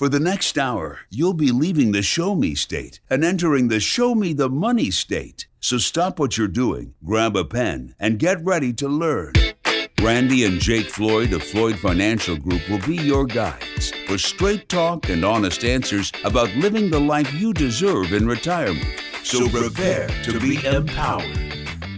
For the next hour, you'll be leaving the show me state and entering the show me the money state. So stop what you're doing, grab a pen, and get ready to learn. Randy and Jake Floyd of Floyd Financial Group will be your guides for straight talk and honest answers about living the life you deserve in retirement. So prepare to be empowered.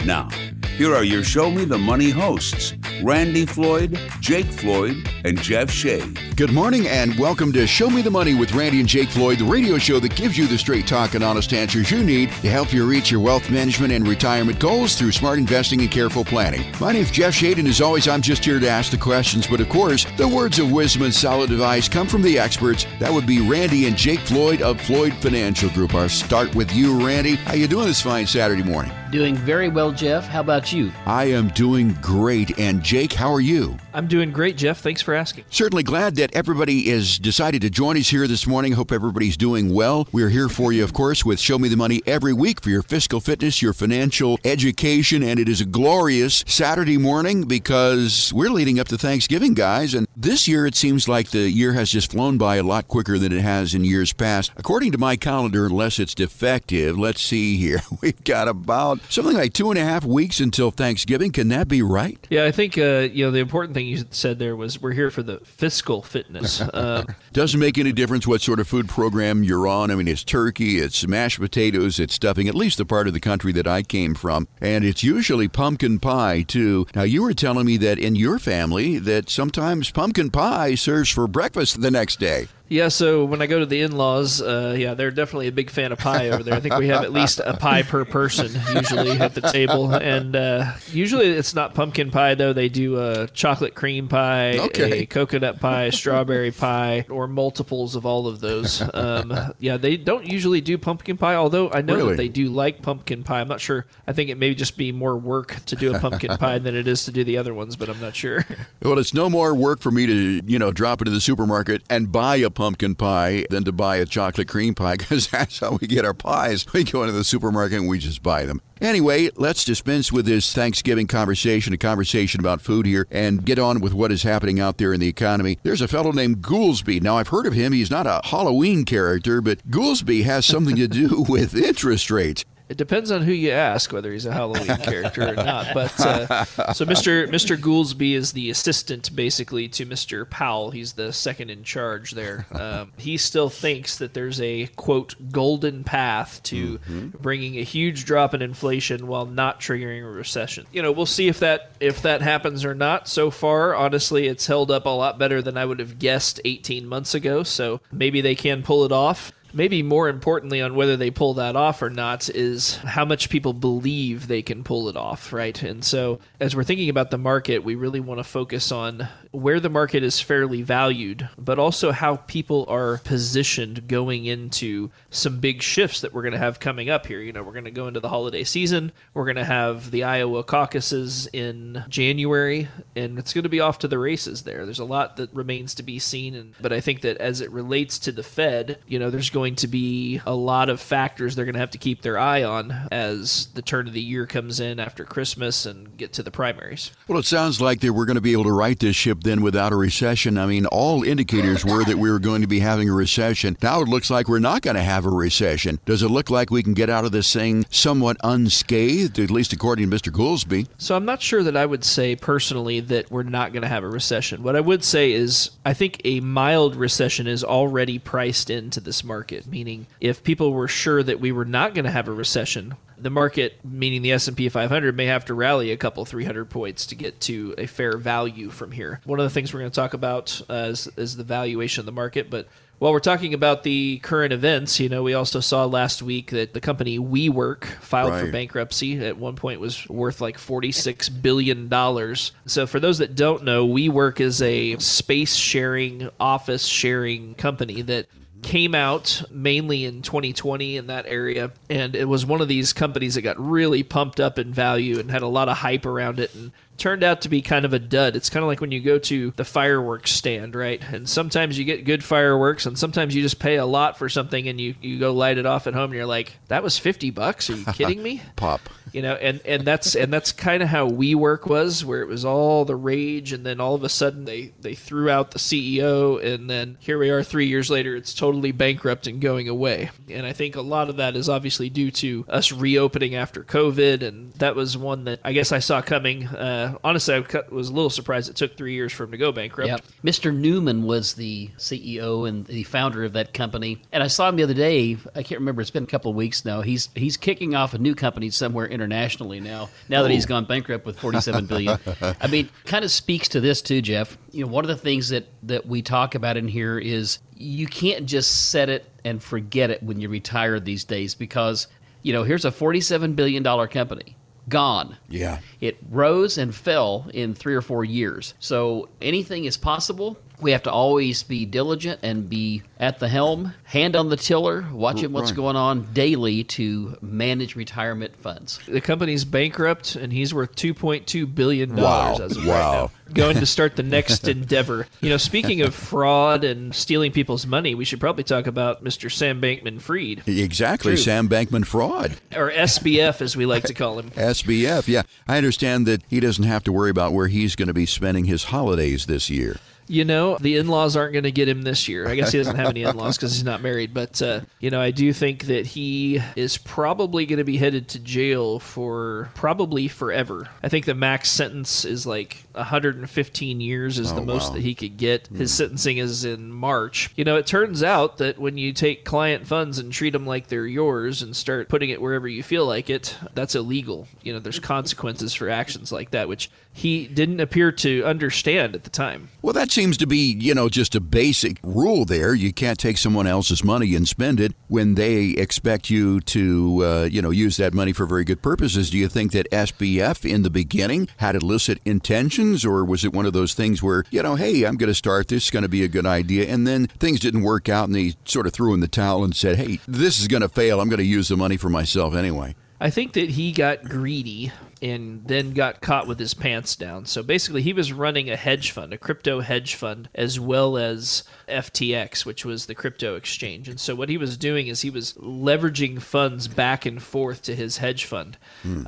Now, here are your Show Me the Money hosts, Randy Floyd, Jake Floyd, and Jeff Shade. Good morning and welcome to Show Me the Money with Randy and Jake Floyd, the radio show that gives you the straight talk and honest answers you need to help you reach your wealth management and retirement goals through smart investing and careful planning. My name's Jeff Shade, and as always, I'm just here to ask the questions. But of course, the words of wisdom and solid advice come from the experts. That would be Randy and Jake Floyd of Floyd Financial Group. I'll start with you, Randy. How you doing this fine Saturday morning? Doing very well, Jeff. How about you? I am doing great. And Jake, how are you? I'm doing great, Jeff. Thanks for asking. Certainly glad that everybody has decided to join us here this morning. Hope everybody's doing well. We're here for you, of course, with Show Me the Money every week for your fiscal fitness, your financial education, and it is a glorious Saturday morning because we're leading up to Thanksgiving, guys. And this year, it seems like the year has just flown by a lot quicker than it has in years past. According to my calendar, unless it's defective, let's see here. We've got about something like two and a half weeks until Thanksgiving. Can that be right? Yeah, I think uh, you know the important thing you said there was we're here for the fiscal fitness. Uh, Doesn't make any difference what sort of food program you're on. I mean, it's turkey, it's mashed potatoes, it's stuffing. At least the part of the country that I came from, and it's usually pumpkin pie too. Now, you were telling me that in your family that sometimes pumpkin pie serves for breakfast the next day. Yeah, so when I go to the in-laws, uh, yeah, they're definitely a big fan of pie over there. I think we have at least a pie per person usually at the table, and uh, usually it's not pumpkin pie though. They do a chocolate cream pie, Okay. a coconut pie, strawberry pie, or multiples of all of those. Um, yeah, they don't usually do pumpkin pie, although I know Really? that they do like pumpkin pie. I'm not sure. I think it may just be more work to do a pumpkin pie than it is to do the other ones, but I'm not sure. Well, it's no more work for me to, you know, drop into the supermarket and buy a pumpkin pie than to buy a chocolate cream pie because that's how we get our pies. We go into the supermarket and we just buy them. Anyway, let's dispense with this Thanksgiving conversation, a conversation about food here, and get on with what is happening out there in the economy. There's a fellow named Goolsbee. Now, I've heard of him. He's not a Halloween character, but Goolsbee has something to do with interest rates. It depends on who you ask whether he's a Halloween character or not. But uh, so Mr. Mr. Goolsbee is the assistant, basically, to Mr. Powell. He's the second in charge there. Um, he still thinks that there's a quote golden path to bringing a huge drop in inflation while not triggering a recession. You know, we'll see if that if that happens or not. So far, honestly, it's held up a lot better than I would have guessed 18 months ago. So maybe they can pull it off. Maybe more importantly, on whether they pull that off or not, is how much people believe they can pull it off, right? And so, as we're thinking about the market, we really want to focus on where the market is fairly valued, but also how people are positioned going into some big shifts that we're going to have coming up here. You know, we're going to go into the holiday season, we're going to have the Iowa caucuses in January, and it's going to be off to the races there. There's a lot that remains to be seen, and, but I think that as it relates to the Fed, you know, there's going to be a lot of factors they're going to have to keep their eye on as the turn of the year comes in after Christmas and get to the primaries. Well, it sounds like that we're going to be able to right this ship then without a recession. I mean, all indicators were that we were going to be having a recession. Now it looks like we're not going to have a recession. Does it look like we can get out of this thing somewhat unscathed, at least according to Mr. Goolsbee? So I'm not sure that I would say personally that we're not going to have a recession. What I would say is I think a mild recession is already priced into this market, meaning if people were sure that we were not going to have a recession, the market, meaning the S&P 500, may have to rally a couple 300 points to get to a fair value from here. One of the things we're going to talk about uh, is, is the valuation of the market, but while we're talking about the current events, you know, we also saw last week that the company WeWork filed for bankruptcy. At one point, was worth like forty-six billion dollars. So, for those that don't know, WeWork is a space sharing, office sharing company that came out mainly in 2020 in that area and it was one of these companies that got really pumped up in value and had a lot of hype around it and turned out to be kind of a dud. It's kind of like when you go to the fireworks stand right? And sometimes you get good fireworks and sometimes you just pay a lot for something and you, you go light it off at home and you're like that was 50 bucks? Are you kidding me? Pop. You know, and and that's and that's kind of how WeWork was, where it was all the rage, and then all of a sudden they they threw out the CEO, and then here we are three years later, it's totally bankrupt and going away. And I think a lot of that is obviously due to us reopening after COVID, and that was one that I guess I saw coming. Uh, honestly, I was a little surprised it took three years for him to go bankrupt. Yep. Mr. Neumann was the CEO and the founder of that company, and I saw him the other day. I can't remember; it's been a couple of weeks now. He's he's kicking off a new company somewhere internationally now. Now that he's oh. gone bankrupt with forty-seven billion, I mean, kind of speaks to this too, Jeff. You know, one of the things that that we talk about in here is you can't just set it and forget it when you retire these days because you know here's a forty-seven billion dollar company gone. Yeah. It rose and fell in three or four years. So anything is possible. We have to always be diligent and be at the helm, hand on the tiller, watching what's Right. going on daily to manage retirement funds. The company's bankrupt, and he's worth two point two billion Wow. dollars as of Wow. right now. Going to start the next endeavor. You know, speaking of fraud and stealing people's money, we should probably talk about Mr. Sam Bankman-Fried, Exactly. True. Sam Bankman fraud. or SBF as we like to call him. SBF. Yeah. I understand that he doesn't have to worry about where he's going to be spending his holidays this year. You know, the in-laws aren't going to get him this year. I guess he doesn't have any in-laws because he's not married. But uh, you know, I do think that he is probably going to be headed to jail for probably forever. I think the max sentence is like 115 years is the Oh, most wow. that he could get. His sentencing is in March. You know, it turns out that when you take client funds and treat them like they're yours and start putting it wherever you feel like it, that's illegal. You know, there's consequences for actions like that, which he didn't appear to understand at the time. Well, that seems to be, you know, just a basic rule there. You can't take someone else's money and spend it when they expect you to, uh, you know, use that money for very good purposes. Do you think that SBF in the beginning had illicit intentions, or was it one of those things where, you know, hey, I'm going to start this, going to be a good idea, and then things didn't work out and he sort of threw in the towel and said, hey, this is going to fail. I'm going to use the money for myself anyway. I think that he got greedy and then got caught with his pants down. So basically, he was running a hedge fund, a crypto hedge fund, as well as FTX, which was the crypto exchange. And so what he was doing is he was leveraging funds back and forth to his hedge fund.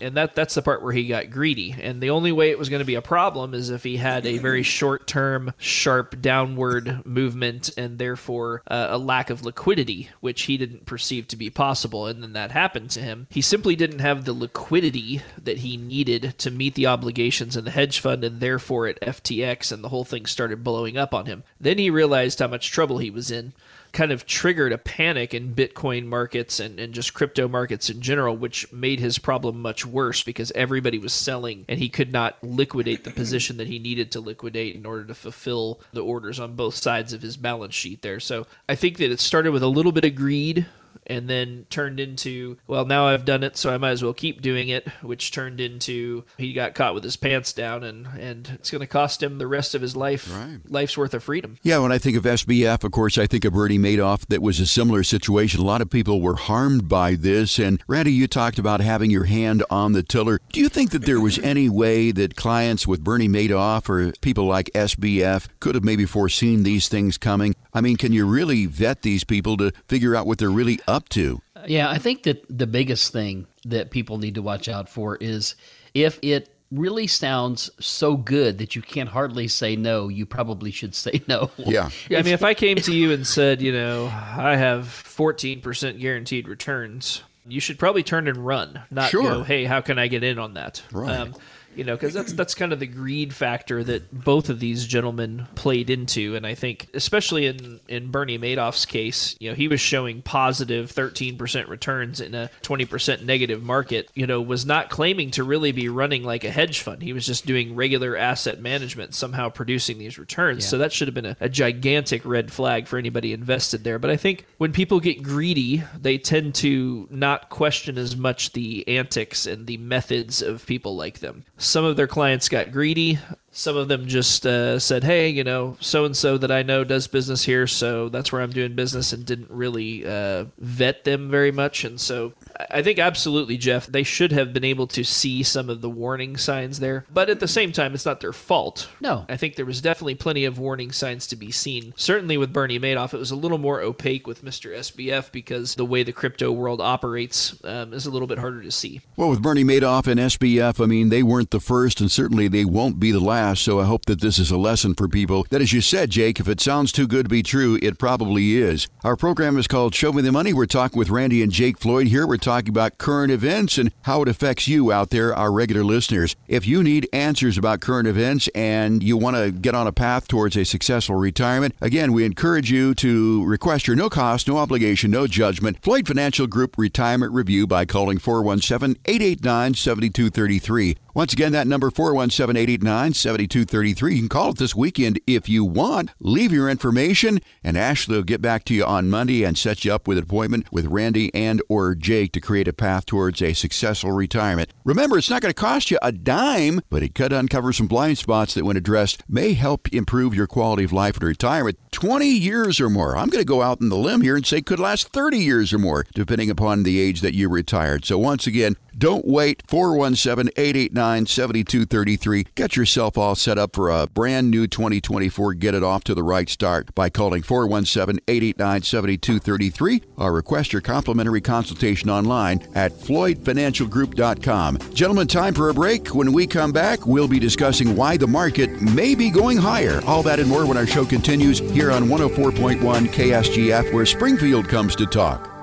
And that that's the part where he got greedy. And the only way it was going to be a problem is if he had a very short-term sharp downward movement and therefore uh, a lack of liquidity, which he didn't perceive to be possible. And then that happened to him. He simply didn't have the liquidity that he needed to meet the obligations in the hedge fund and therefore at FTX, and the whole thing started blowing up on him. Then he realized how much trouble he was in. Kind of triggered a panic in Bitcoin markets and, and just crypto markets in general, which made his problem much worse because everybody was selling and he could not liquidate the position that he needed to liquidate in order to fulfill the orders on both sides of his balance sheet there. So I think that it started with a little bit of greed and then turned into well now i've done it so i might as well keep doing it which turned into he got caught with his pants down and and it's going to cost him the rest of his life Right. life's worth of freedom Yeah, when I think of SBF, of course, I think of Bernie Madoff. That was a similar situation. A lot of people were harmed by this. And Randy, you talked about having your hand on the tiller. Do you think that there was any way that clients with Bernie Madoff or people like SBF could have maybe foreseen these things coming? I mean, can you really vet these people to figure out what they're really up to? Yeah, I think that the biggest thing that people need to watch out for is if it really sounds so good that you can't hardly say no, you probably should say no. Yeah. yeah, i mean if i came to you and said you know i have 14% guaranteed returns you should probably turn and run not Sure. go hey how can i get in on that Um, Right. You know because that's that's kind of the greed factor that both of these gentlemen played into. And i think especially in in bernie madoff's case you know he was showing positive 13% returns in a 20% negative market you know was not claiming to really be running like a hedge fund. He was just doing regular asset management somehow producing these returns. So that should have been a, a gigantic red flag for anybody invested there. But i think when people get greedy they tend to not question as much the antics and the methods of people like them some of their clients got greedy. Some of them just uh, said, "Hey, you know, so and so that I know does business here, so that's where I'm doing business," and didn't really uh, vet them very much. And so I think absolutely, Jeff. They should have been able to see some of the warning signs there. But at the same time, it's not their fault. No. I think there was definitely plenty of warning signs to be seen. Certainly with Bernie Madoff, it was a little more opaque with Mr. SBF because the way the crypto world operates um, is a little bit harder to see. Well, with Bernie Madoff and SBF, I mean, they weren't the first and certainly they won't be the last. So I hope that this is a lesson for people that, as you said, Jake, if it sounds too good to be true, it probably is. Our program is called Show Me the Money. We're talking with Randy and Jake Floyd here. We're talking about current events and how it affects you out there, our regular listeners. If you need answers about current events and you want to get on a path towards a successful retirement, again, we encourage you to request your no cost, no obligation, no judgment Floyd Financial Group Retirement Review by calling 417 889 7233. Once again, that number 417 889 7233. You can call it this weekend if you want. Leave your information, and Ashley will get back to you on Monday and set you up with an appointment with Randy and or Jake to create a path towards a successful retirement. Remember, it's not going to cost you a dime, but it could uncover some blind spots that, when addressed, may help improve your quality of life in retirement. 20 years or more. I'm going to go out on the limb here and say could last 30 years or more, depending upon the age that you retired. So once again, don't wait. 417 889 7233. Get yourself all set up for a brand new 2024. Get it off to the right start by calling 417 889 7233 or request your complimentary consultation online at FloydFinancialGroup.com. Gentlemen, time for a break. When we come back, we'll be discussing why the market may be going higher. All that and more when our show continues here on 104.1 KSGF, where Springfield comes to talk.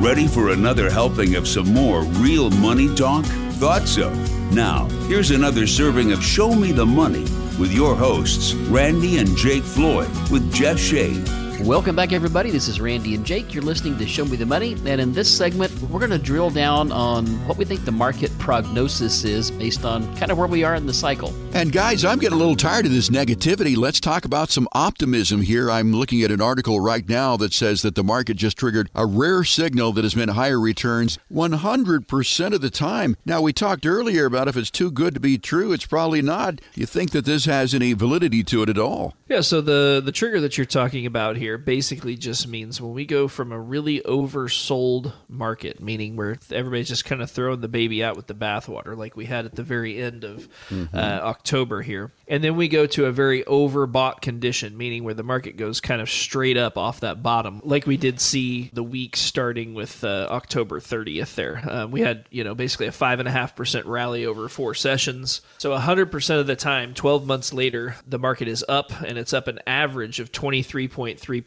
Ready for another helping of some more real money talk? Thought so. Now, here's another serving of Show Me the Money with your hosts, Randy and Jake Floyd, with Jeff Shade. Welcome back, everybody. This is Randy and Jake. You're listening to Show Me the Money. And in this segment, we're going to drill down on what we think the market prognosis is based on kind of where we are in the cycle. And guys, I'm getting a little tired of this negativity. Let's talk about some optimism here. I'm looking at an article right now that says that the market just triggered a rare signal that has meant higher returns 100% of the time. Now, we talked earlier about if it's too good to be true, it's probably not. You think that this has any validity to it at all? Yeah, so the the trigger that you're talking about here basically just means when we go from a really oversold market, meaning where everybody's just kind of throwing the baby out with the bathwater, like we had at the very end of mm-hmm. uh, October here, and then we go to a very overbought condition, meaning where the market goes kind of straight up off that bottom, like we did see the week starting with uh, October 30th. There, uh, we had you know basically a five and a half percent rally over four sessions. So 100 percent of the time, 12 months later, the market is up and it's up an average of 23.3%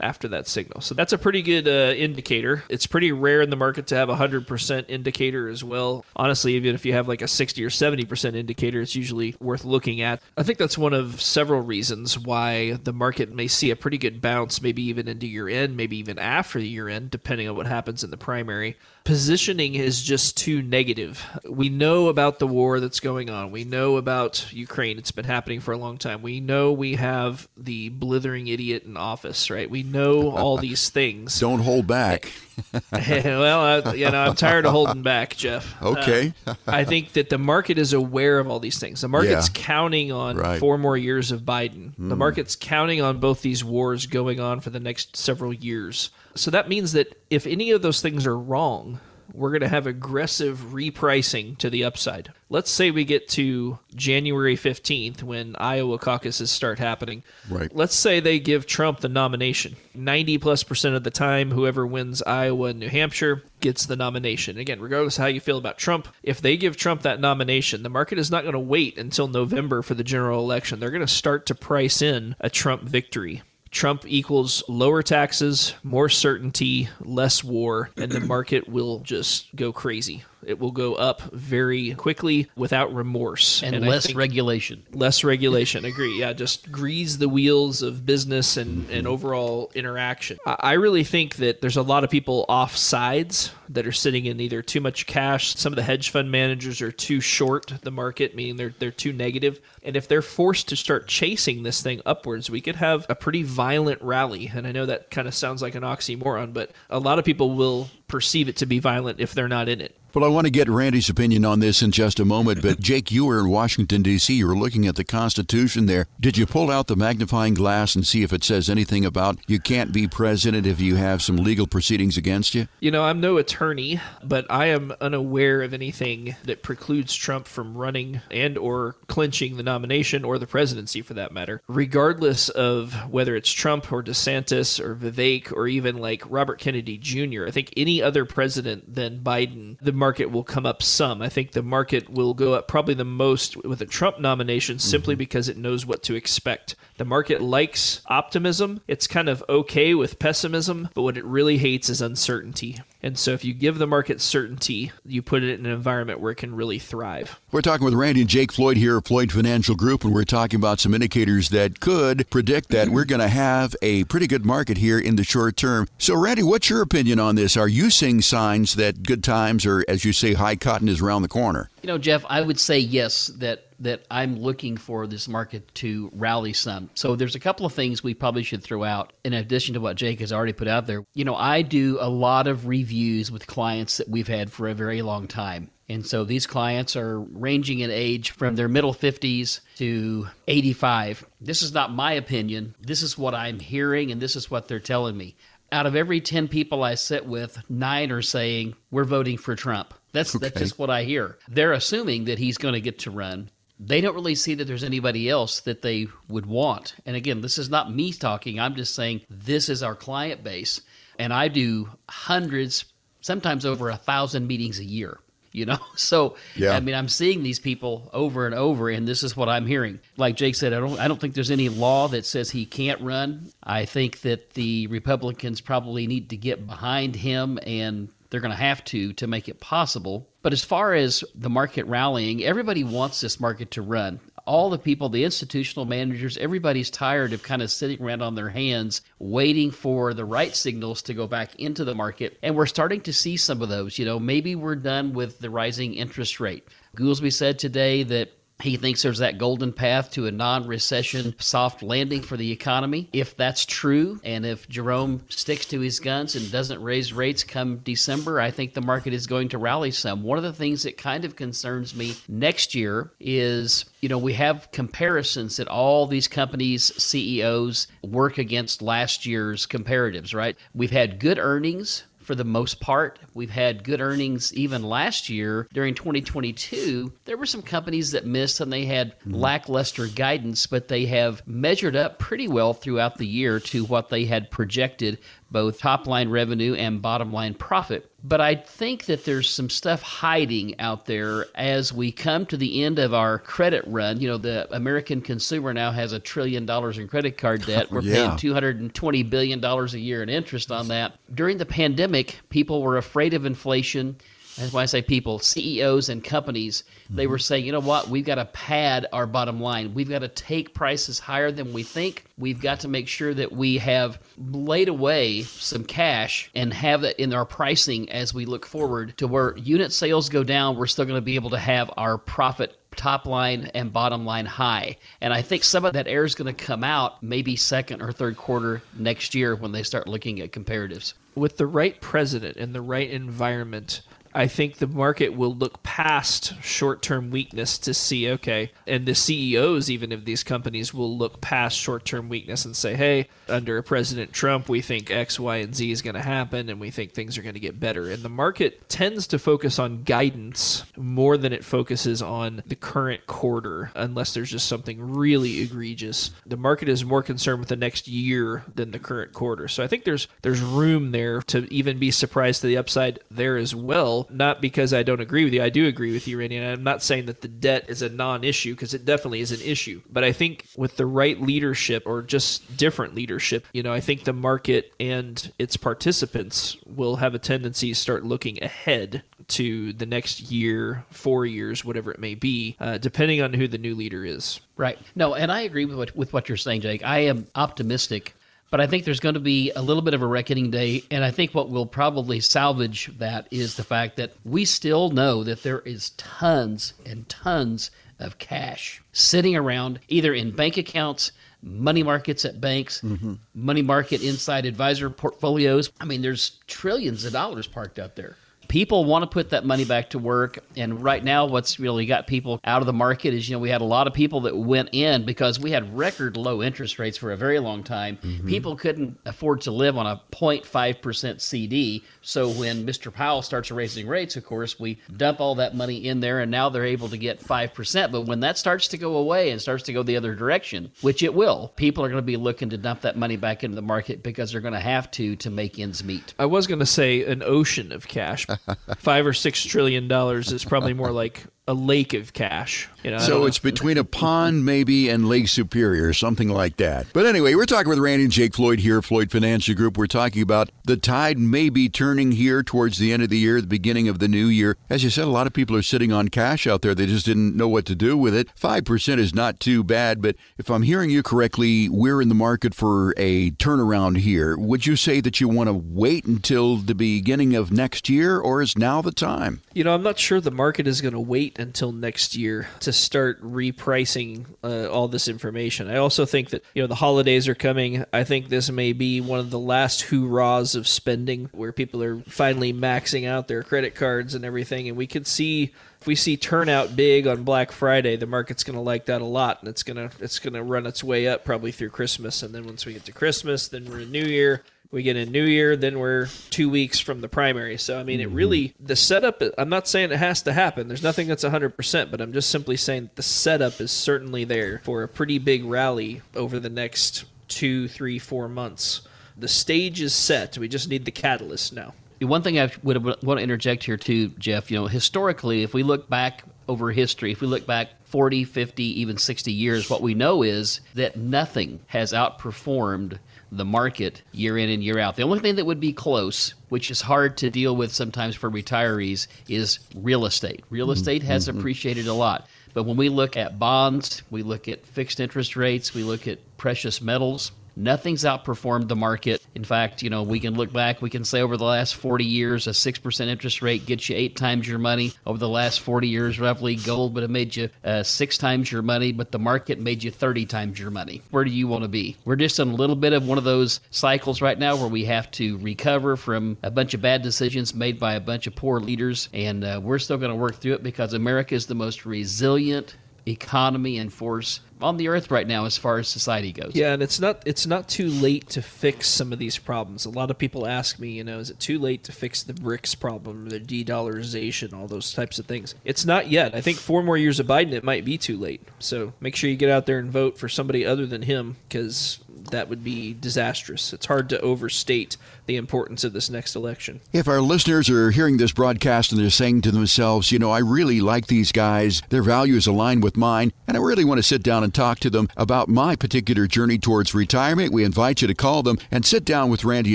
after that signal. So that's a pretty good uh, indicator. It's pretty rare in the market to have a 100% indicator as well. Honestly, even if you have like a 60 or 70% indicator, it's usually worth looking at. I think that's one of several reasons why the market may see a pretty good bounce, maybe even into year end, maybe even after the year end, depending on what happens in the primary positioning is just too negative. We know about the war that's going on. We know about Ukraine. It's been happening for a long time. We know we have the blithering idiot in office, right? We know all these things. Don't hold back. well, I, you know, I'm tired of holding back, Jeff. Okay. Uh, I think that the market is aware of all these things. The market's yeah. counting on right. four more years of Biden. Mm. The hmm. market's counting on both these wars going on for the next several years. So that means that if any of those things are wrong, we're going to have aggressive repricing to the upside. Let's say we get to January 15th when Iowa caucuses start happening. Right. Let's say they give Trump the nomination. 90 plus percent of the time, whoever wins Iowa and New Hampshire gets the nomination. Again, regardless of how you feel about Trump, if they give Trump that nomination, the market is not going to wait until November for the general election. They're going to start to price in a Trump victory. Trump equals lower taxes, more certainty, less war, and the market will just go crazy. It will go up very quickly without remorse. And, and less regulation. Less regulation, agree. Yeah, just grease the wheels of business and, and overall interaction. I really think that there's a lot of people off sides that are sitting in either too much cash. Some of the hedge fund managers are too short the market, meaning they're they're too negative. And if they're forced to start chasing this thing upwards, we could have a pretty violent rally. And I know that kind of sounds like an oxymoron, but a lot of people will perceive it to be violent if they're not in it. Well, I want to get Randy's opinion on this in just a moment, but Jake, you were in Washington, D.C. You were looking at the Constitution there. Did you pull out the magnifying glass and see if it says anything about you can't be president if you have some legal proceedings against you? You know, I'm no attorney, but I am unaware of anything that precludes Trump from running and or clinching the nomination or the presidency for that matter, regardless of whether it's Trump or DeSantis or Vivek or even like Robert Kennedy Jr. I think any other president than Biden, the market will come up some. I think the market will go up probably the most with a Trump nomination simply mm-hmm. because it knows what to expect. The market likes optimism. It's kind of okay with pessimism, but what it really hates is uncertainty. And so if you give the market certainty, you put it in an environment where it can really thrive. We're talking with Randy and Jake Floyd here, at Floyd Financial Group, and we're talking about some indicators that could predict that we're going to have a pretty good market here in the short term. So, Randy, what's your opinion on this? Are you seeing signs that good times or, as you say, high cotton is around the corner? You know, Jeff, I would say yes, that that I'm looking for this market to rally some. So there's a couple of things we probably should throw out in addition to what Jake has already put out there. You know, I do a lot of reviews with clients that we've had for a very long time. And so these clients are ranging in age from their middle 50s to 85. This is not my opinion. This is what I'm hearing, and this is what they're telling me. Out of every 10 people I sit with, nine are saying, We're voting for Trump. That's, okay. that's just what I hear. They're assuming that he's going to get to run they don't really see that there's anybody else that they would want. And again, this is not me talking. I'm just saying this is our client base. And I do hundreds, sometimes over a thousand meetings a year. You know, so yeah. I mean, I'm seeing these people over and over, and this is what I'm hearing. Like Jake said, I don't, I don't think there's any law that says he can't run. I think that the Republicans probably need to get behind him and they're going to have to to make it possible. But as far as the market rallying, everybody wants this market to run. All the people, the institutional managers, everybody's tired of kind of sitting around on their hands waiting for the right signals to go back into the market. And we're starting to see some of those. You know, maybe we're done with the rising interest rate. Goolsbee said today that he thinks there's that golden path to a non recession soft landing for the economy. If that's true, and if Jerome sticks to his guns and doesn't raise rates come December, I think the market is going to rally some. One of the things that kind of concerns me next year is you know, we have comparisons that all these companies' CEOs work against last year's comparatives, right? We've had good earnings for the most part. We've had good earnings even last year. During 2022, there were some companies that missed and they had mm-hmm. lackluster guidance, but they have measured up pretty well throughout the year to what they had projected both top line revenue and bottom line profit. But I think that there's some stuff hiding out there as we come to the end of our credit run. You know, the American consumer now has a trillion dollars in credit card debt. We're yeah. paying $220 billion a year in interest on that. During the pandemic, people were afraid of inflation. That's why I say people, CEOs and companies, they mm-hmm. were saying, you know what, we've got to pad our bottom line. We've got to take prices higher than we think. We've got to make sure that we have laid away some cash and have that in our pricing as we look forward to where unit sales go down, we're still going to be able to have our profit top line and bottom line high. And I think some of that air is going to come out maybe second or third quarter next year when they start looking at comparatives. With the right president and the right environment, I think the market will look past short term weakness to see, okay, and the CEOs, even of these companies, will look past short term weakness and say, hey, under President Trump, we think X, Y, and Z is going to happen, and we think things are going to get better. And the market tends to focus on guidance more than it focuses on the current quarter, unless there's just something really egregious. The market is more concerned with the next year than the current quarter. So I think there's there's room there to even be surprised to the upside there as well not because I don't agree with you. I do agree with you, Randy. And I'm not saying that the debt is a non issue because it definitely is an issue. But I think with the right leadership or just different leadership, you know, I think the market and its participants will have a tendency to start looking ahead to the next year, four years, whatever it may be, uh, depending on who the new leader is. Right. No, and I agree with what, with what you're saying, Jake. I am optimistic but I think there's going to be a little bit of a reckoning day. And I think what will probably salvage that is the fact that we still know that there is tons and tons of cash sitting around either in bank accounts, money markets at banks, mm-hmm. money market inside advisor portfolios. I mean, there's trillions of dollars parked out there people want to put that money back to work. And right now, what's really got people out of the market is, you know, we had a lot of people that went in because we had record low interest rates for a very long time. Mm-hmm. People couldn't afford to live on a 0.5% CD. So when Mr. Powell starts raising rates, of course, we dump all that money in there and now they're able to get 5%. But when that starts to go away and starts to go the other direction, which it will, people are going to be looking to dump that money back into the market because they're going to have to to make ends meet. I was going to say an ocean of cash. Five or six trillion dollars is probably more like a lake of cash. You know, so it's between a pond maybe and Lake Superior, something like that. But anyway, we're talking with Randy and Jake Floyd here, Floyd Financial Group. We're talking about the tide may be turning here towards the end of the year, the beginning of the new year. As you said, a lot of people are sitting on cash out there. They just didn't know what to do with it. Five percent is not too bad, but if I'm hearing you correctly, we're in the market for a turnaround here. Would you say that you want to wait until the beginning of next year, or is now the time? You know, I'm not sure the market is going to wait until next year to start repricing uh, all this information. I also think that you know the holidays are coming. I think this may be one of the last hoorahs of spending where people are finally maxing out their credit cards and everything, and we could see if we see turnout big on Black Friday, the market's going to like that a lot, and it's going to it's going to run its way up probably through Christmas, and then once we get to Christmas, then we're in New Year we get a new year then we're two weeks from the primary. So i mean it mm-hmm. really the setup i'm not saying it has to happen. There's nothing that's 100% but i'm just simply saying the setup is certainly there for a pretty big rally over the next two three four months. The stage is set. We just need the catalyst now. One thing I would want to interject here too, Jeff. You know, historically, if we look back over history, if we look back 40, 50, even 60 years, what we know is that nothing has outperformed the market year in and year out. The only thing that would be close, which is hard to deal with sometimes for retirees, is real estate. Real mm-hmm. estate has mm-hmm. appreciated a lot. But when we look at bonds, we look at fixed interest rates, we look at precious metals, Nothing's outperformed the market. In fact, you know, we can look back, we can say over the last 40 years, a 6% interest rate gets you eight times your money. Over the last 40 years, roughly, gold would have made you uh, six times your money, but the market made you 30 times your money. Where do you want to be? We're just in a little bit of one of those cycles right now where we have to recover from a bunch of bad decisions made by a bunch of poor leaders, and uh, we're still going to work through it because America is the most resilient economy and force on the earth right now as far as society goes. Yeah, and it's not it's not too late to fix some of these problems. A lot of people ask me, you know, is it too late to fix the BRICS problem, the de-dollarization, all those types of things? It's not yet. I think four more years of Biden, it might be too late. So make sure you get out there and vote for somebody other than him, because that would be disastrous. It's hard to overstate the importance of this next election. If our listeners are hearing this broadcast and they're saying to themselves, you know, I really like these guys, their values align with mine, and I really want to sit down and talk to them about my particular journey towards retirement, we invite you to call them and sit down with Randy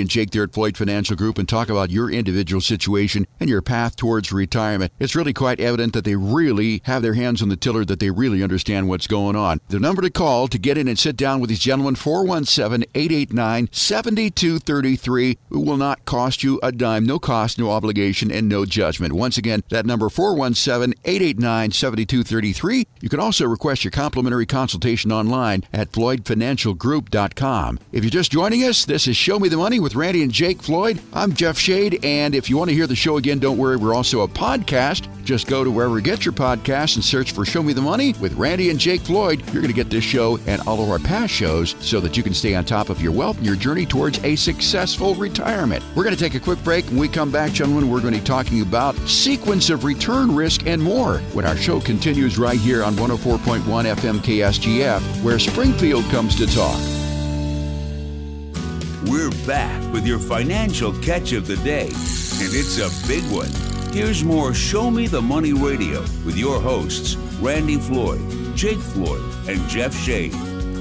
and Jake there at Floyd Financial Group and talk about your individual situation and your path towards retirement. It's really quite evident that they really have their hands on the tiller, that they really understand what's going on. The number to call to get in and sit down with these gentlemen, 417 417 889 7233. Will not cost you a dime. No cost, no obligation, and no judgment. Once again, that number 417 889 7233. You can also request your complimentary consultation online at FloydFinancialGroup.com. If you're just joining us, this is Show Me the Money with Randy and Jake Floyd. I'm Jeff Shade, and if you want to hear the show again, don't worry, we're also a podcast. Just go to wherever you get your podcast and search for Show Me the Money with Randy and Jake Floyd. You're going to get this show and all of our past shows so that you can stay on top of your wealth and your journey towards a successful retirement. We're going to take a quick break. When we come back, gentlemen, we're going to be talking about sequence of return risk and more when our show continues right here on 104.1 FM KSGF, where Springfield comes to talk. We're back with your financial catch of the day, and it's a big one. Here's more Show Me the Money Radio with your hosts, Randy Floyd, Jake Floyd, and Jeff Shade.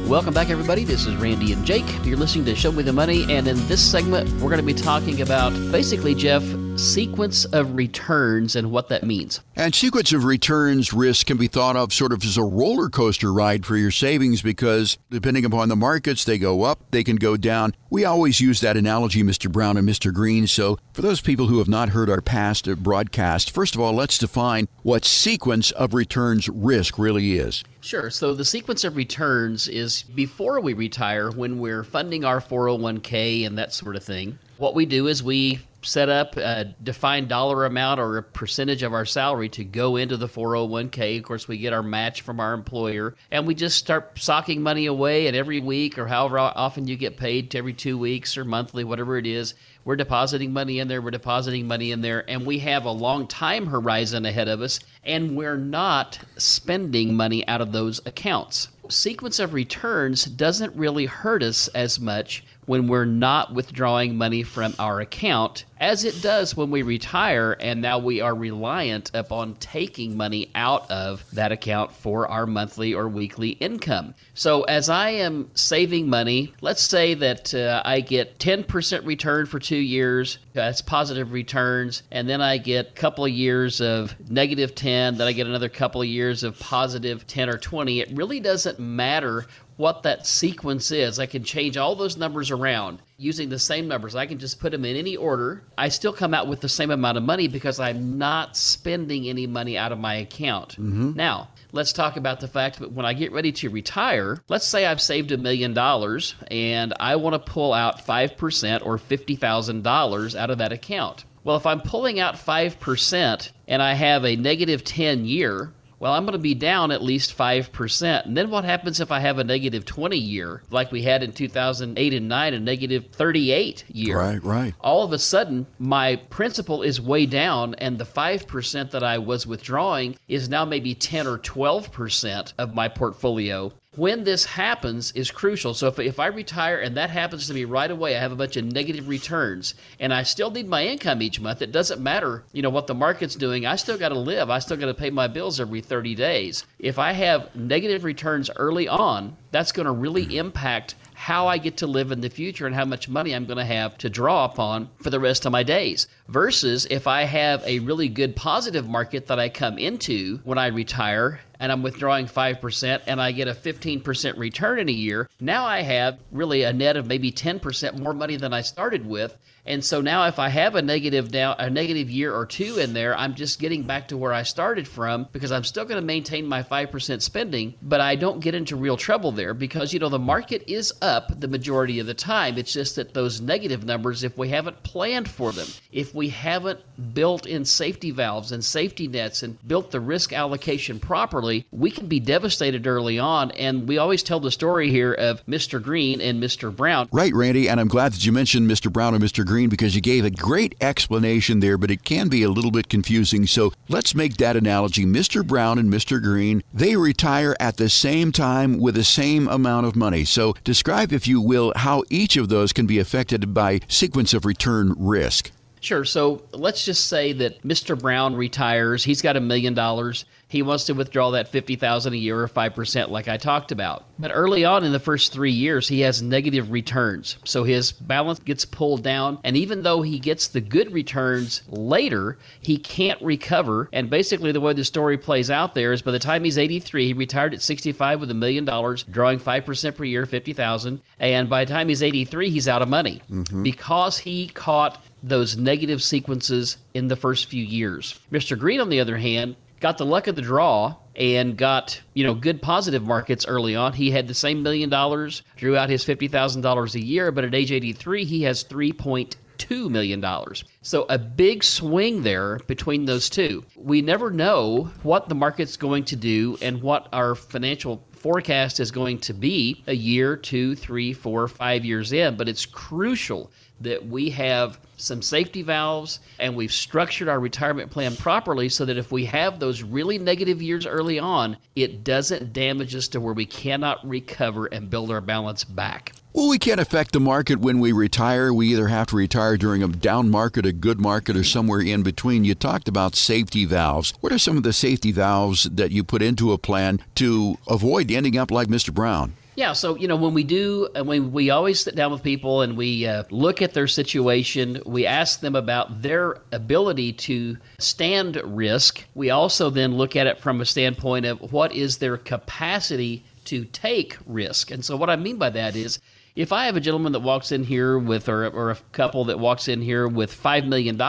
Welcome back, everybody. This is Randy and Jake. You're listening to Show Me the Money, and in this segment, we're going to be talking about basically, Jeff, sequence of returns and what that means. And sequence of returns risk can be thought of sort of as a roller coaster ride for your savings because depending upon the markets, they go up, they can go down. We always use that analogy, Mr. Brown and Mr. Green. So, for those people who have not heard our past broadcast, first of all, let's define what sequence of returns risk really is. Sure. So the sequence of returns is before we retire, when we're funding our 401k and that sort of thing. What we do is we set up a defined dollar amount or a percentage of our salary to go into the 401k. Of course, we get our match from our employer and we just start socking money away and every week or however often you get paid to every two weeks or monthly, whatever it is. We're depositing money in there, we're depositing money in there, and we have a long time horizon ahead of us, and we're not spending money out of those accounts. Sequence of returns doesn't really hurt us as much when we're not withdrawing money from our account, as it does when we retire and now we are reliant upon taking money out of that account for our monthly or weekly income. So, as I am saving money, let's say that uh, I get 10% return for two years, that's positive returns, and then I get a couple of years of negative 10, then I get another couple of years of positive 10 or 20. It really doesn't matter what that sequence is. I can change all those numbers around using the same numbers. I can just put them in any order. I still come out with the same amount of money because I'm not spending any money out of my account. Mm-hmm. Now, let's talk about the fact that when I get ready to retire, let's say I've saved a million dollars and I want to pull out 5% or $50,000 out of that account. Well, if I'm pulling out 5% and I have a negative 10 year, well, I'm going to be down at least 5%. And then what happens if I have a negative 20 year, like we had in 2008 and 9, a negative 38 year? Right, right. All of a sudden, my principal is way down, and the 5% that I was withdrawing is now maybe 10 or 12% of my portfolio when this happens is crucial. So if, if I retire and that happens to me right away, I have a bunch of negative returns and I still need my income each month. It doesn't matter, you know, what the market's doing. I still got to live. I still got to pay my bills every 30 days. If I have negative returns early on, that's going to really mm-hmm. impact how I get to live in the future and how much money I'm going to have to draw upon for the rest of my days. Versus if I have a really good positive market that I come into when I retire and I'm withdrawing 5% and I get a 15% return in a year, now I have really a net of maybe 10% more money than I started with. And so now if I have a negative now a negative year or two in there, I'm just getting back to where I started from because I'm still going to maintain my 5% spending, but I don't get into real trouble there because you know the market is up the majority of the time. It's just that those negative numbers if we haven't planned for them, if we haven't built in safety valves and safety nets and built the risk allocation properly, we can be devastated early on and we always tell the story here of Mr. Green and Mr. Brown. Right, Randy, and I'm glad that you mentioned Mr. Brown and Mr. Green Green because you gave a great explanation there, but it can be a little bit confusing. So let's make that analogy. Mr. Brown and Mr. Green, they retire at the same time with the same amount of money. So describe, if you will, how each of those can be affected by sequence of return risk. Sure. So let's just say that Mr. Brown retires. He's got a million dollars. He wants to withdraw that fifty thousand a year or five percent, like I talked about. But early on in the first three years, he has negative returns. So his balance gets pulled down, and even though he gets the good returns later, he can't recover. And basically, the way the story plays out there is by the time he's 83, he retired at 65 with a million dollars, drawing five percent per year, fifty thousand. And by the time he's 83, he's out of money mm-hmm. because he caught those negative sequences in the first few years. Mr. Green, on the other hand, got the luck of the draw and got you know good positive markets early on. He had the same million dollars, drew out his fifty thousand dollars a year, but at age eighty three, he has three point two million dollars. So a big swing there between those two. We never know what the market's going to do and what our financial forecast is going to be a year, two, three, four, five years in, but it's crucial that we have some safety valves and we've structured our retirement plan properly so that if we have those really negative years early on, it doesn't damage us to where we cannot recover and build our balance back. Well, we can't affect the market when we retire. We either have to retire during a down market, a good market, or somewhere in between. You talked about safety valves. What are some of the safety valves that you put into a plan to avoid ending up like Mr. Brown? Yeah, so you know when we do, and when we always sit down with people and we uh, look at their situation, we ask them about their ability to stand risk. We also then look at it from a standpoint of what is their capacity to take risk. And so what I mean by that is if I have a gentleman that walks in here with, or, or a couple that walks in here with $5 million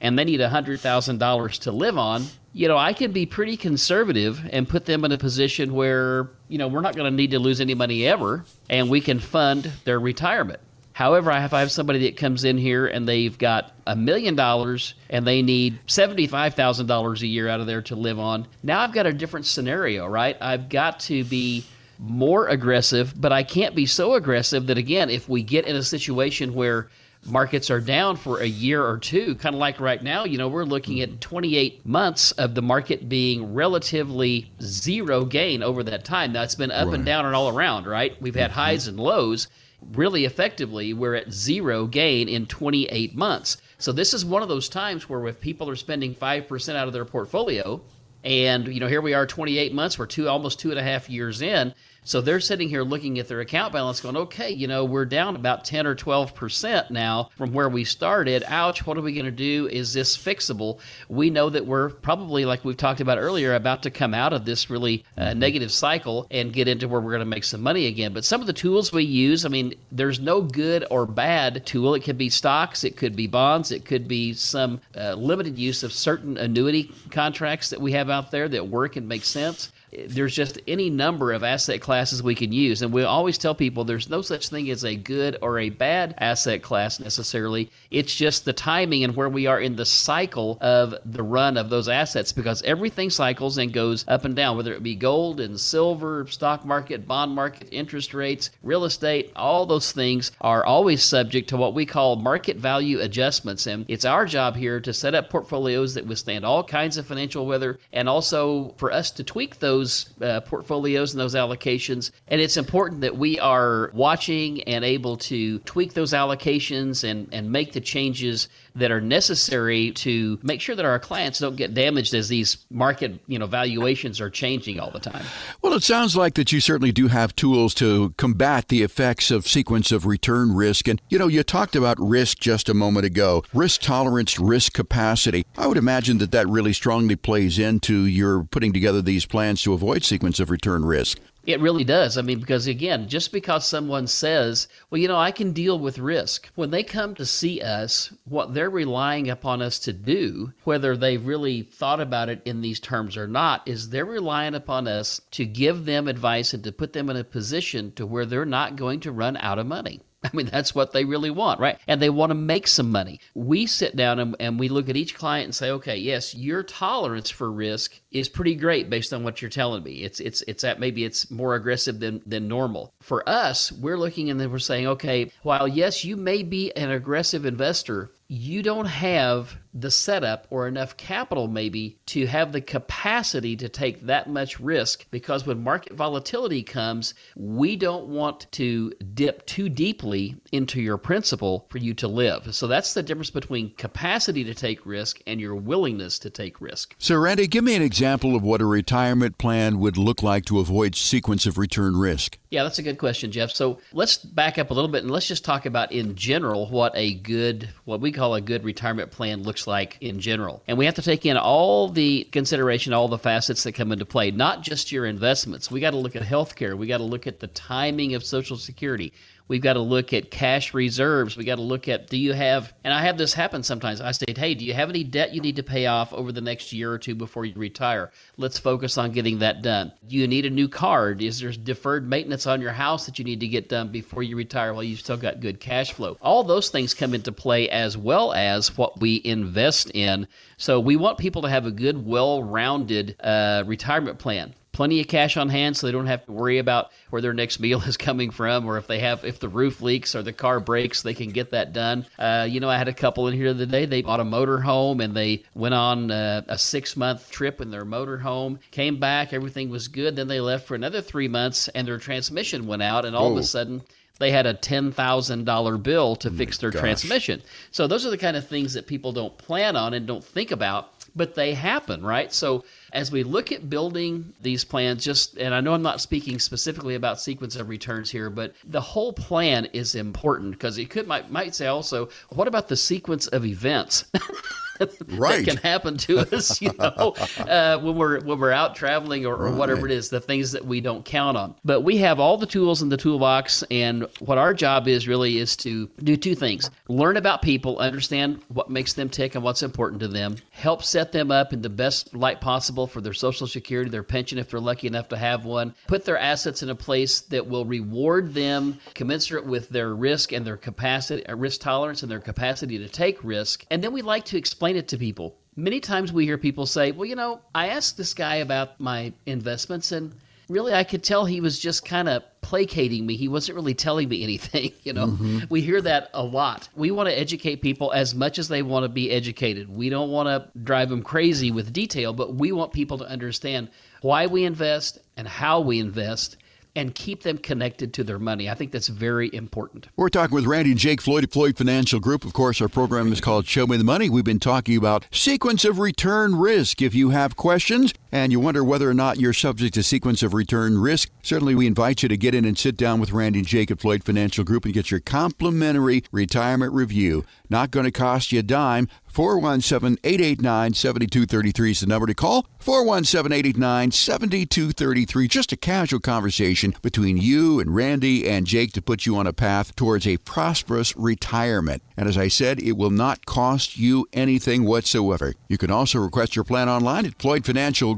and they need $100,000 to live on, you know, I can be pretty conservative and put them in a position where, you know, we're not going to need to lose any money ever and we can fund their retirement. However, if I have somebody that comes in here and they've got a million dollars and they need $75,000 a year out of there to live on, now I've got a different scenario, right? I've got to be more aggressive, but I can't be so aggressive that, again, if we get in a situation where markets are down for a year or two, kind of like right now, you know, we're looking at 28 months of the market being relatively zero gain over that time. Now, it's been up right. and down and all around, right? We've had mm-hmm. highs and lows. Really effectively, we're at zero gain in 28 months. So, this is one of those times where if people are spending 5% out of their portfolio, and you know, here we are, 28 months. We're two, almost two and a half years in. So they're sitting here looking at their account balance, going, "Okay, you know, we're down about 10 or 12 percent now from where we started. Ouch! What are we going to do? Is this fixable?" We know that we're probably, like we've talked about earlier, about to come out of this really uh, negative cycle and get into where we're going to make some money again. But some of the tools we use, I mean, there's no good or bad tool. It could be stocks, it could be bonds, it could be some uh, limited use of certain annuity contracts that we have out there that work and make sense there's just any number of asset classes we can use. And we always tell people there's no such thing as a good or a bad asset class necessarily. It's just the timing and where we are in the cycle of the run of those assets because everything cycles and goes up and down, whether it be gold and silver, stock market, bond market, interest rates, real estate, all those things are always subject to what we call market value adjustments. And it's our job here to set up portfolios that withstand all kinds of financial weather and also for us to tweak those those uh, portfolios and those allocations. And it's important that we are watching and able to tweak those allocations and, and make the changes that are necessary to make sure that our clients don't get damaged as these market you know valuations are changing all the time. Well, it sounds like that you certainly do have tools to combat the effects of sequence of return risk. And you know, you talked about risk just a moment ago, risk tolerance, risk capacity. I would imagine that that really strongly plays into your putting together these plans to avoid sequence of return risk. It really does. I mean, because again, just because someone says, well, you know, I can deal with risk, when they come to see us, what they're relying upon us to do, whether they've really thought about it in these terms or not, is they're relying upon us to give them advice and to put them in a position to where they're not going to run out of money. I mean, that's what they really want, right? And they want to make some money. We sit down and, and, we look at each client and say, okay, yes, your tolerance for risk is pretty great based on what you're telling me. It's it's it's at maybe it's more aggressive than than normal. For us, we're looking and then we're saying, okay, while yes, you may be an aggressive investor, you don't have the setup or enough capital maybe to have the capacity to take that much risk because when market volatility comes we don't want to dip too deeply into your principal for you to live. So that's the difference between capacity to take risk and your willingness to take risk. So randy give me an example of what a retirement plan would look like to avoid sequence of return risk. Yeah that's a good question jeff. So let's back up a little bit and let's just talk about in general what a good what we call a good retirement plan looks like in general. And we have to take in all the consideration, all the facets that come into play, not just your investments. We got to look at healthcare. We got to look at the timing of Social Security. We've got to look at cash reserves. We got to look at do you have, and I have this happen sometimes. I say, hey, do you have any debt you need to pay off over the next year or two before you retire? Let's focus on getting that done. Do you need a new car? Is there deferred maintenance on your house that you need to get done before you retire while you've still got good cash flow? All those things come into play as well as what we invest in. So we want people to have a good, well rounded uh, retirement plan plenty of cash on hand so they don't have to worry about where their next meal is coming from or if they have if the roof leaks or the car breaks they can get that done uh, you know i had a couple in here the other day they bought a motor home and they went on uh, a six month trip in their motor home came back everything was good then they left for another three months and their transmission went out and all of a sudden they had a $10,000 bill to fix their Gosh. transmission. So those are the kind of things that people don't plan on and don't think about but they happen, right? So as we look at building these plans, just and I know I'm not speaking specifically about sequence of returns here, but the whole plan is important because it could might might say also, what about the sequence of events? right. that can happen to us, you know, uh, when we're when we're out traveling or, or whatever it is, the things that we don't count on. But we have all the tools in the toolbox, and what our job is really is to do two things: learn about people, understand what makes them tick and what's important to them, help set them up in the best light possible for their social security, their pension if they're lucky enough to have one, put their assets in a place that will reward them commensurate with their risk and their capacity, uh, risk tolerance and their capacity to take risk. And then we like to explain it to people. Many times we hear people say, well, you know, I asked this guy about my investments and really I could tell he was just kind of placating me. He wasn't really telling me anything, you know. Mm-hmm. We hear that a lot. We want to educate people as much as they want to be educated. We don't want to drive them crazy with detail, but we want people to understand why we invest and how we invest and keep them connected to their money. I think that's very important. We're talking with Randy and Jake Floyd Floyd Financial Group. Of course, our program is called Show Me the Money. We've been talking about sequence of return risk. If you have questions and you wonder whether or not you're subject to sequence of return risk, certainly we invite you to get in and sit down with Randy and Jake at Floyd Financial Group and get your complimentary retirement review. Not going to cost you a dime. 417 889 7233 is the number to call. 417 889 7233. Just a casual conversation between you and Randy and Jake to put you on a path towards a prosperous retirement. And as I said, it will not cost you anything whatsoever. You can also request your plan online at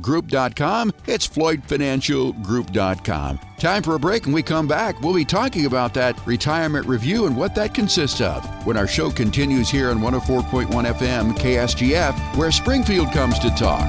FloydFinancialGroup.com. It's FloydFinancialGroup.com. Time for a break, and we come back. We'll be talking about that retirement review and what that consists of when our show continues here on 104.1 FM KSGF, where Springfield comes to talk.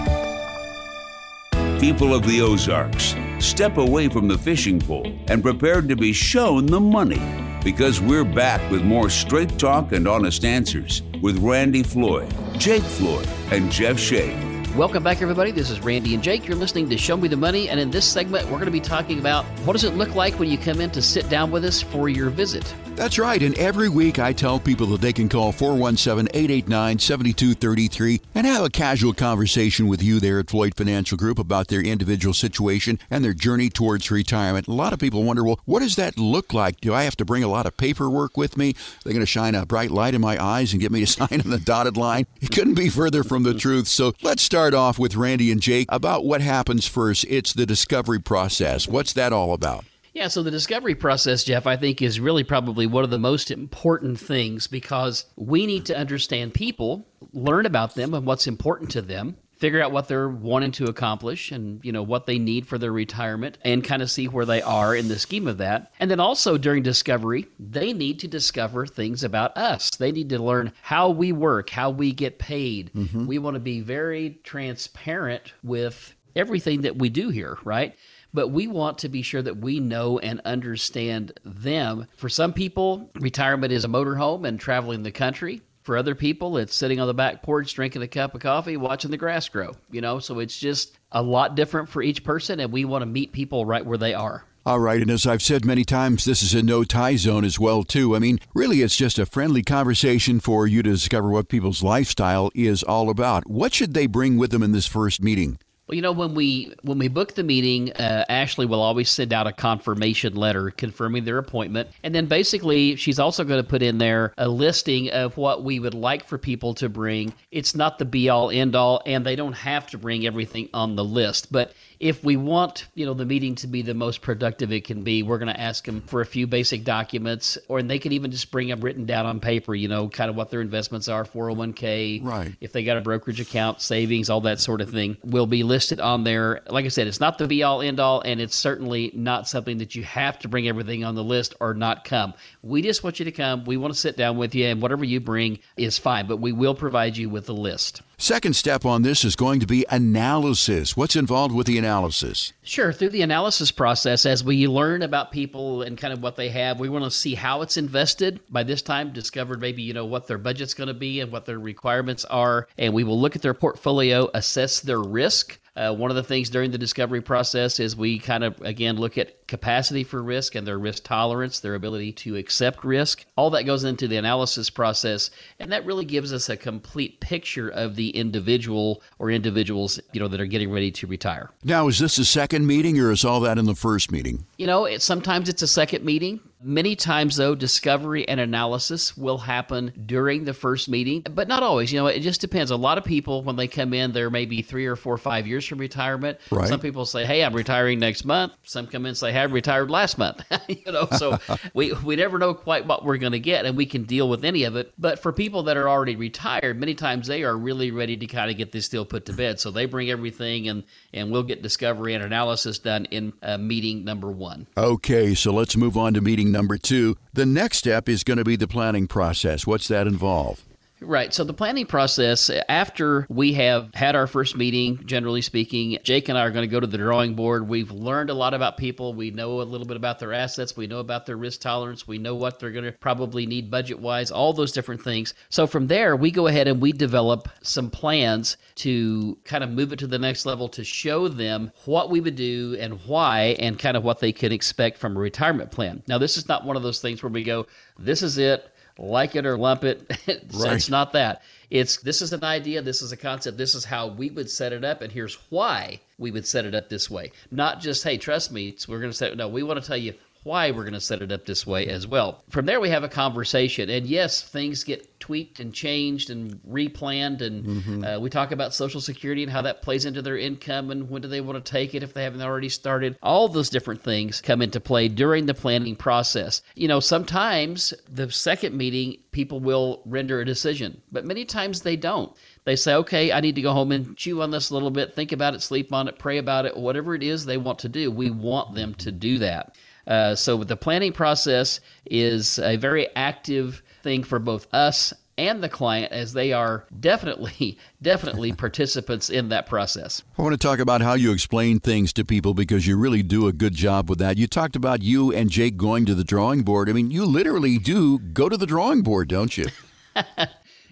People of the Ozarks, step away from the fishing pole and prepare to be shown the money because we're back with more straight talk and honest answers with Randy Floyd, Jake Floyd, and Jeff Shade. Welcome back, everybody. This is Randy and Jake. You're listening to Show Me the Money, and in this segment, we're going to be talking about what does it look like when you come in to sit down with us for your visit. That's right, and every week I tell people that they can call 417 889 7233 and have a casual conversation with you there at Floyd Financial Group about their individual situation and their journey towards retirement. A lot of people wonder, well, what does that look like? Do I have to bring a lot of paperwork with me? They're going to shine a bright light in my eyes and get me to sign on the dotted line? It couldn't be further from the truth. So let's start off with Randy and Jake about what happens first. It's the discovery process. What's that all about? Yeah, so the discovery process, Jeff, I think is really probably one of the most important things because we need to understand people, learn about them and what's important to them, figure out what they're wanting to accomplish and you know what they need for their retirement and kind of see where they are in the scheme of that. And then also during discovery, they need to discover things about us. They need to learn how we work, how we get paid. Mm-hmm. We want to be very transparent with everything that we do here, right? But we want to be sure that we know and understand them. For some people, retirement is a motorhome and traveling the country. For other people, it's sitting on the back porch, drinking a cup of coffee, watching the grass grow. You know, so it's just a lot different for each person, and we want to meet people right where they are. All right, and as I've said many times, this is a no tie zone as well too. I mean, really it's just a friendly conversation for you to discover what people's lifestyle is all about. What should they bring with them in this first meeting? Well, you know, when we when we book the meeting, uh, Ashley will always send out a confirmation letter confirming their appointment, and then basically she's also going to put in there a listing of what we would like for people to bring. It's not the be all end all, and they don't have to bring everything on the list, but if we want you know the meeting to be the most productive it can be we're going to ask them for a few basic documents or and they can even just bring them written down on paper you know kind of what their investments are 401k Right. if they got a brokerage account savings all that sort of thing will be listed on there. Like i said it's not the be all end all and it's certainly not something that you have to bring everything on the list or not come. We just want you to come. We want to sit down with you and whatever you bring is fine but we will provide you with a list Second step on this is going to be analysis. What's involved with the analysis? Sure. Through the analysis process, as we learn about people and kind of what they have, we want to see how it's invested. By this time, discovered maybe, you know, what their budget's going to be and what their requirements are. And we will look at their portfolio, assess their risk, Uh, one of the things during the discovery process is we kind of, again, look at capacity for risk and their risk tolerance, their ability to accept risk. All that goes into the analysis process, and that really gives us a complete picture of the individual or individuals, you know, that are getting ready to retire. Now, is this a second meeting or is all that in the first meeting? You know, it, sometimes it's a second meeting. Many times, though, discovery and analysis will happen during the first meeting, but not always. You know, it just depends. A lot of people, when they come in, they're maybe three or four or five years from retirement. Right. Some people say, "Hey, I'm retiring next month." Some come in and say, "Hey, I retired last month." you know, so we we never know quite what we're going to get, and we can deal with any of it. But for people that are already retired, many times they are really ready to kind of get this deal put to bed. So they bring everything, and and we'll get discovery and analysis done in uh, meeting number one. Okay, so let's move on to meeting number two. The next step is going to be the planning process. What's that involve? Right. So the planning process, after we have had our first meeting, generally speaking, Jake and I are going to go to the drawing board. We've learned a lot about people. We know a little bit about their assets. We know about their risk tolerance. We know what they're going to probably need budget wise, all those different things. So from there, we go ahead and we develop some plans to kind of move it to the next level to show them what we would do and why and kind of what they can expect from a retirement plan. Now, this is not one of those things where we go, this is it like it or lump it. it's, Right. it's not that. It's this is an idea, this is a concept, this is how we would set it up, and here's why we would set it up this way. Not just, hey, trust me, we're going to set it. No, we want to tell you why we're going to set it up this way as well. From there, we have a conversation, and yes, things get tweaked and changed and replanned, and uh, we talk about Social Security and how that plays into their income and when do they want to take it if they haven't already started. All those different things come into play during the planning process. You know, sometimes the second meeting, people will render a decision, but many times they don't. They say, okay, I need to go home and chew on this a little bit, think about it, sleep on it, pray about it, whatever it is they want to do. We want them to do that. Uh, so the planning process is a very active thing for both us and the client as they are definitely, definitely participants in that process. I want to talk about how you explain things to people because you really do a good job with that. You talked about you and Jake going to the drawing board. I mean, you literally do go to the drawing board, don't you?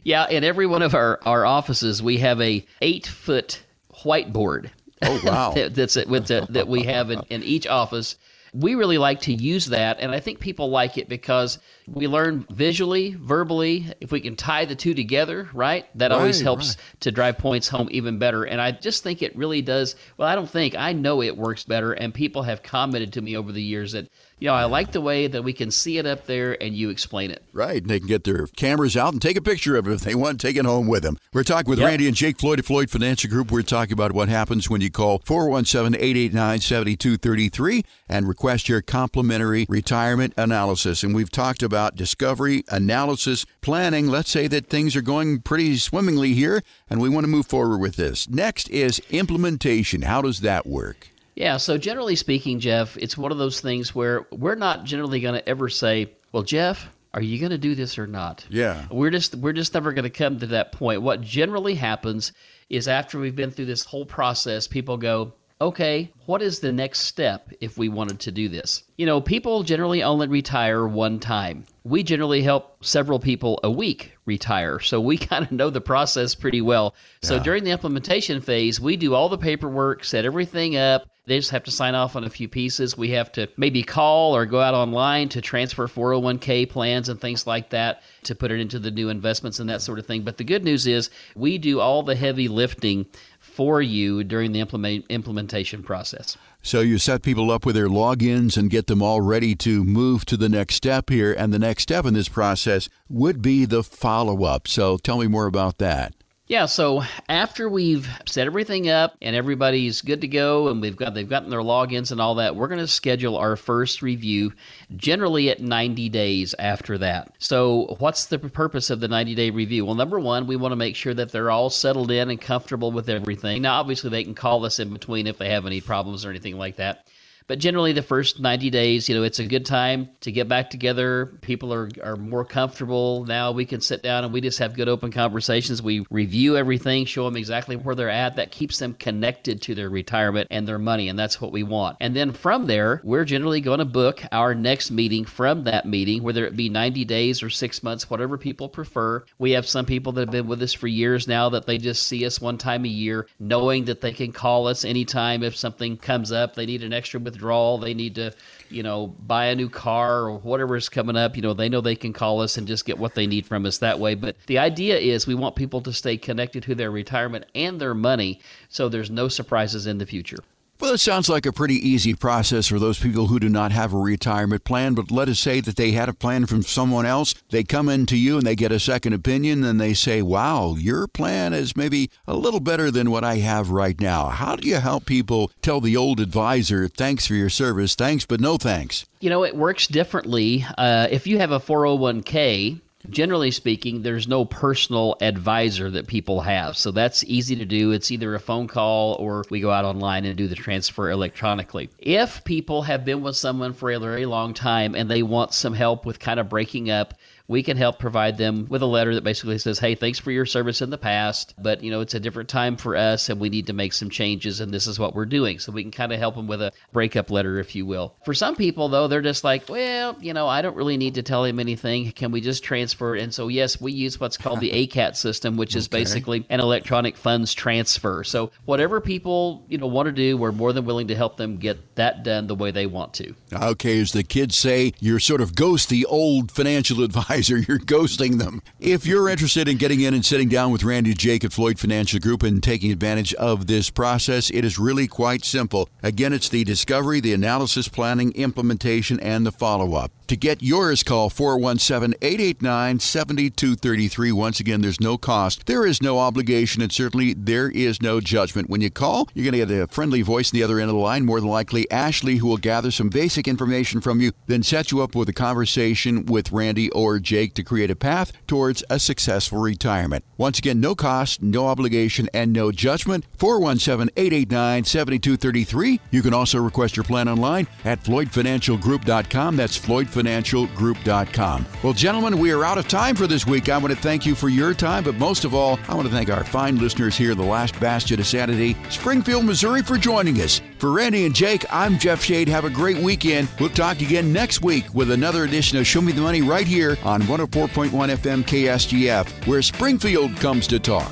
Yeah, in every one of our, our offices, we have a eight foot whiteboard. Oh, wow. that, that's it, with the, that we have in, in each office. We really like to use that, and I think people like it because we learn visually, verbally. If we can tie the two together, right, that always helps right. to drive points home even better. And I just think it really does. Well, I don't think I know it works better, and people have commented to me over the years that you know I like the way that we can see it up there and you explain it. Right. And they can get their cameras out and take a picture of it if they want, take it home with them. We're talking with Yep. Randy and Jake Floyd of Floyd Financial Group. We're talking about what happens when you call 417 889 7233 and request your complimentary retirement analysis. And we've talked about discovery, analysis, planning. Let's say that things are going pretty swimmingly here and we want to move forward with this. Next is implementation. How does that work? Yeah, so generally speaking, Jeff, it's one of those things where we're not generally going to ever say, "Well, Jeff, are you going to do this or not?" Yeah. We're just we're just never going to come to that point. What generally happens is after we've been through this whole process, people go, "Okay, what is the next step if we wanted to do this?" You know, people generally only retire one time. We generally help several people a week retire. So we kind of know the process pretty well. So during the implementation phase, we do all the paperwork, set everything up. They just have to sign off on a few pieces. We have to maybe call or go out online to transfer 401k plans and things like that to put it into the new investments and that sort of thing. But the good news is we do all the heavy lifting for you during the implement, implementation process. So you set people up with their logins and get them all ready to move to the next step here. And the next step in this process would be the follow up. So tell me more about that. Yeah, so after we've set everything up and everybody's good to go and we've got they've gotten their logins and all that, we're going to schedule our first review generally at 90 days after that. So, what's the purpose of the 90-day review? Well, number 1, we want to make sure that they're all settled in and comfortable with everything. Now, obviously they can call us in between if they have any problems or anything like that. But generally, the first 90 days, you know, it's a good time to get back together. People are, are more comfortable now. We can sit down and we just have good open conversations. We review everything, show them exactly where they're at. That keeps them connected to their retirement and their money, and that's what we want. And then from there, we're generally going to book our next meeting from that meeting, whether it be 90 days or six months, whatever people prefer. We have some people that have been with us for years now that they just see us one time a year, knowing that they can call us anytime if something comes up. They need an extra withdrawal, they need to, you know, buy a new car or whatever is coming up. You know, they know they can call us and just get what they need from us that way. But the idea is we want people to stay connected to their retirement and their money so there's no surprises in the future. Well, it sounds like a pretty easy process for those people who do not have a retirement plan. But let us say that they had a plan from someone else. They come into you and they get a second opinion and they say, wow, your plan is maybe a little better than what I have right now. How do you help people tell the old advisor, thanks for your service, thanks, but no thanks? You know, it works differently. Uh, if you have a 401k, generally speaking, there's no personal advisor that people have. So that's easy to do. It's either a phone call or we go out online and do the transfer electronically. If people have been with someone for a very long time and they want some help with kind of breaking up, we can help provide them with a letter that basically says, "Hey, thanks for your service in the past, but you know it's a different time for us, and we need to make some changes, and this is what we're doing." So we can kind of help them with a breakup letter, if you will. For some people, though, they're just like, "Well, you know, I don't really need to tell him anything. Can we just transfer?" And so, yes, we use what's called the ACAT system, which is basically an electronic funds transfer. So whatever people you know want to do, we're more than willing to help them get that done the way they want to. Okay, as the kids say, you're sort of ghost the old financial advisor advisor, you're ghosting them. If you're interested in getting in and sitting down with Randy Jake at Floyd Financial Group and taking advantage of this process, it is really quite simple. Again, it's the discovery, the analysis, planning, implementation, and the follow up. To get yours, call 417 889 7233. Once again, there's no cost, there is no obligation, and certainly there is no judgment. When you call, you're going to get a friendly voice on the other end of the line, more than likely Ashley, who will gather some basic information from you, then set you up with a conversation with Randy or Jake to create a path towards a successful retirement. Once again, no cost, no obligation, and no judgment. 417 889 7233. You can also request your plan online at FloydFinancialGroup.com. That's Floyd financialgroup.com. Well, gentlemen, we are out of time for this week. I want to thank you for your time, but most of all, I want to thank our fine listeners here, the last bastion of sanity, Springfield, Missouri, for joining us. For Randy and Jake, I'm Jeff Shade. Have a great weekend. We'll talk again next week with another edition of Show Me the Money right here on 104.1 FM KSGF, where Springfield comes to talk.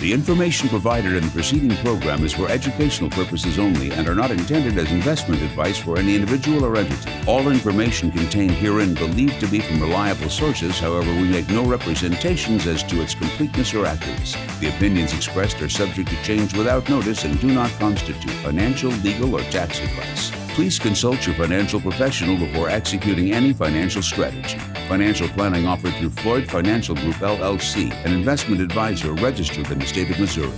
The information provided in the preceding program is for educational purposes only and are not intended as investment advice for any individual or entity. All information contained herein believed to be from reliable sources, however, we make no representations as to its completeness or accuracy. The opinions expressed are subject to change without notice and do not constitute financial, legal, or tax advice. Please consult your financial professional before executing any financial strategy. Financial planning offered through Floyd Financial Group LLC, an investment advisor registered in the state of Missouri.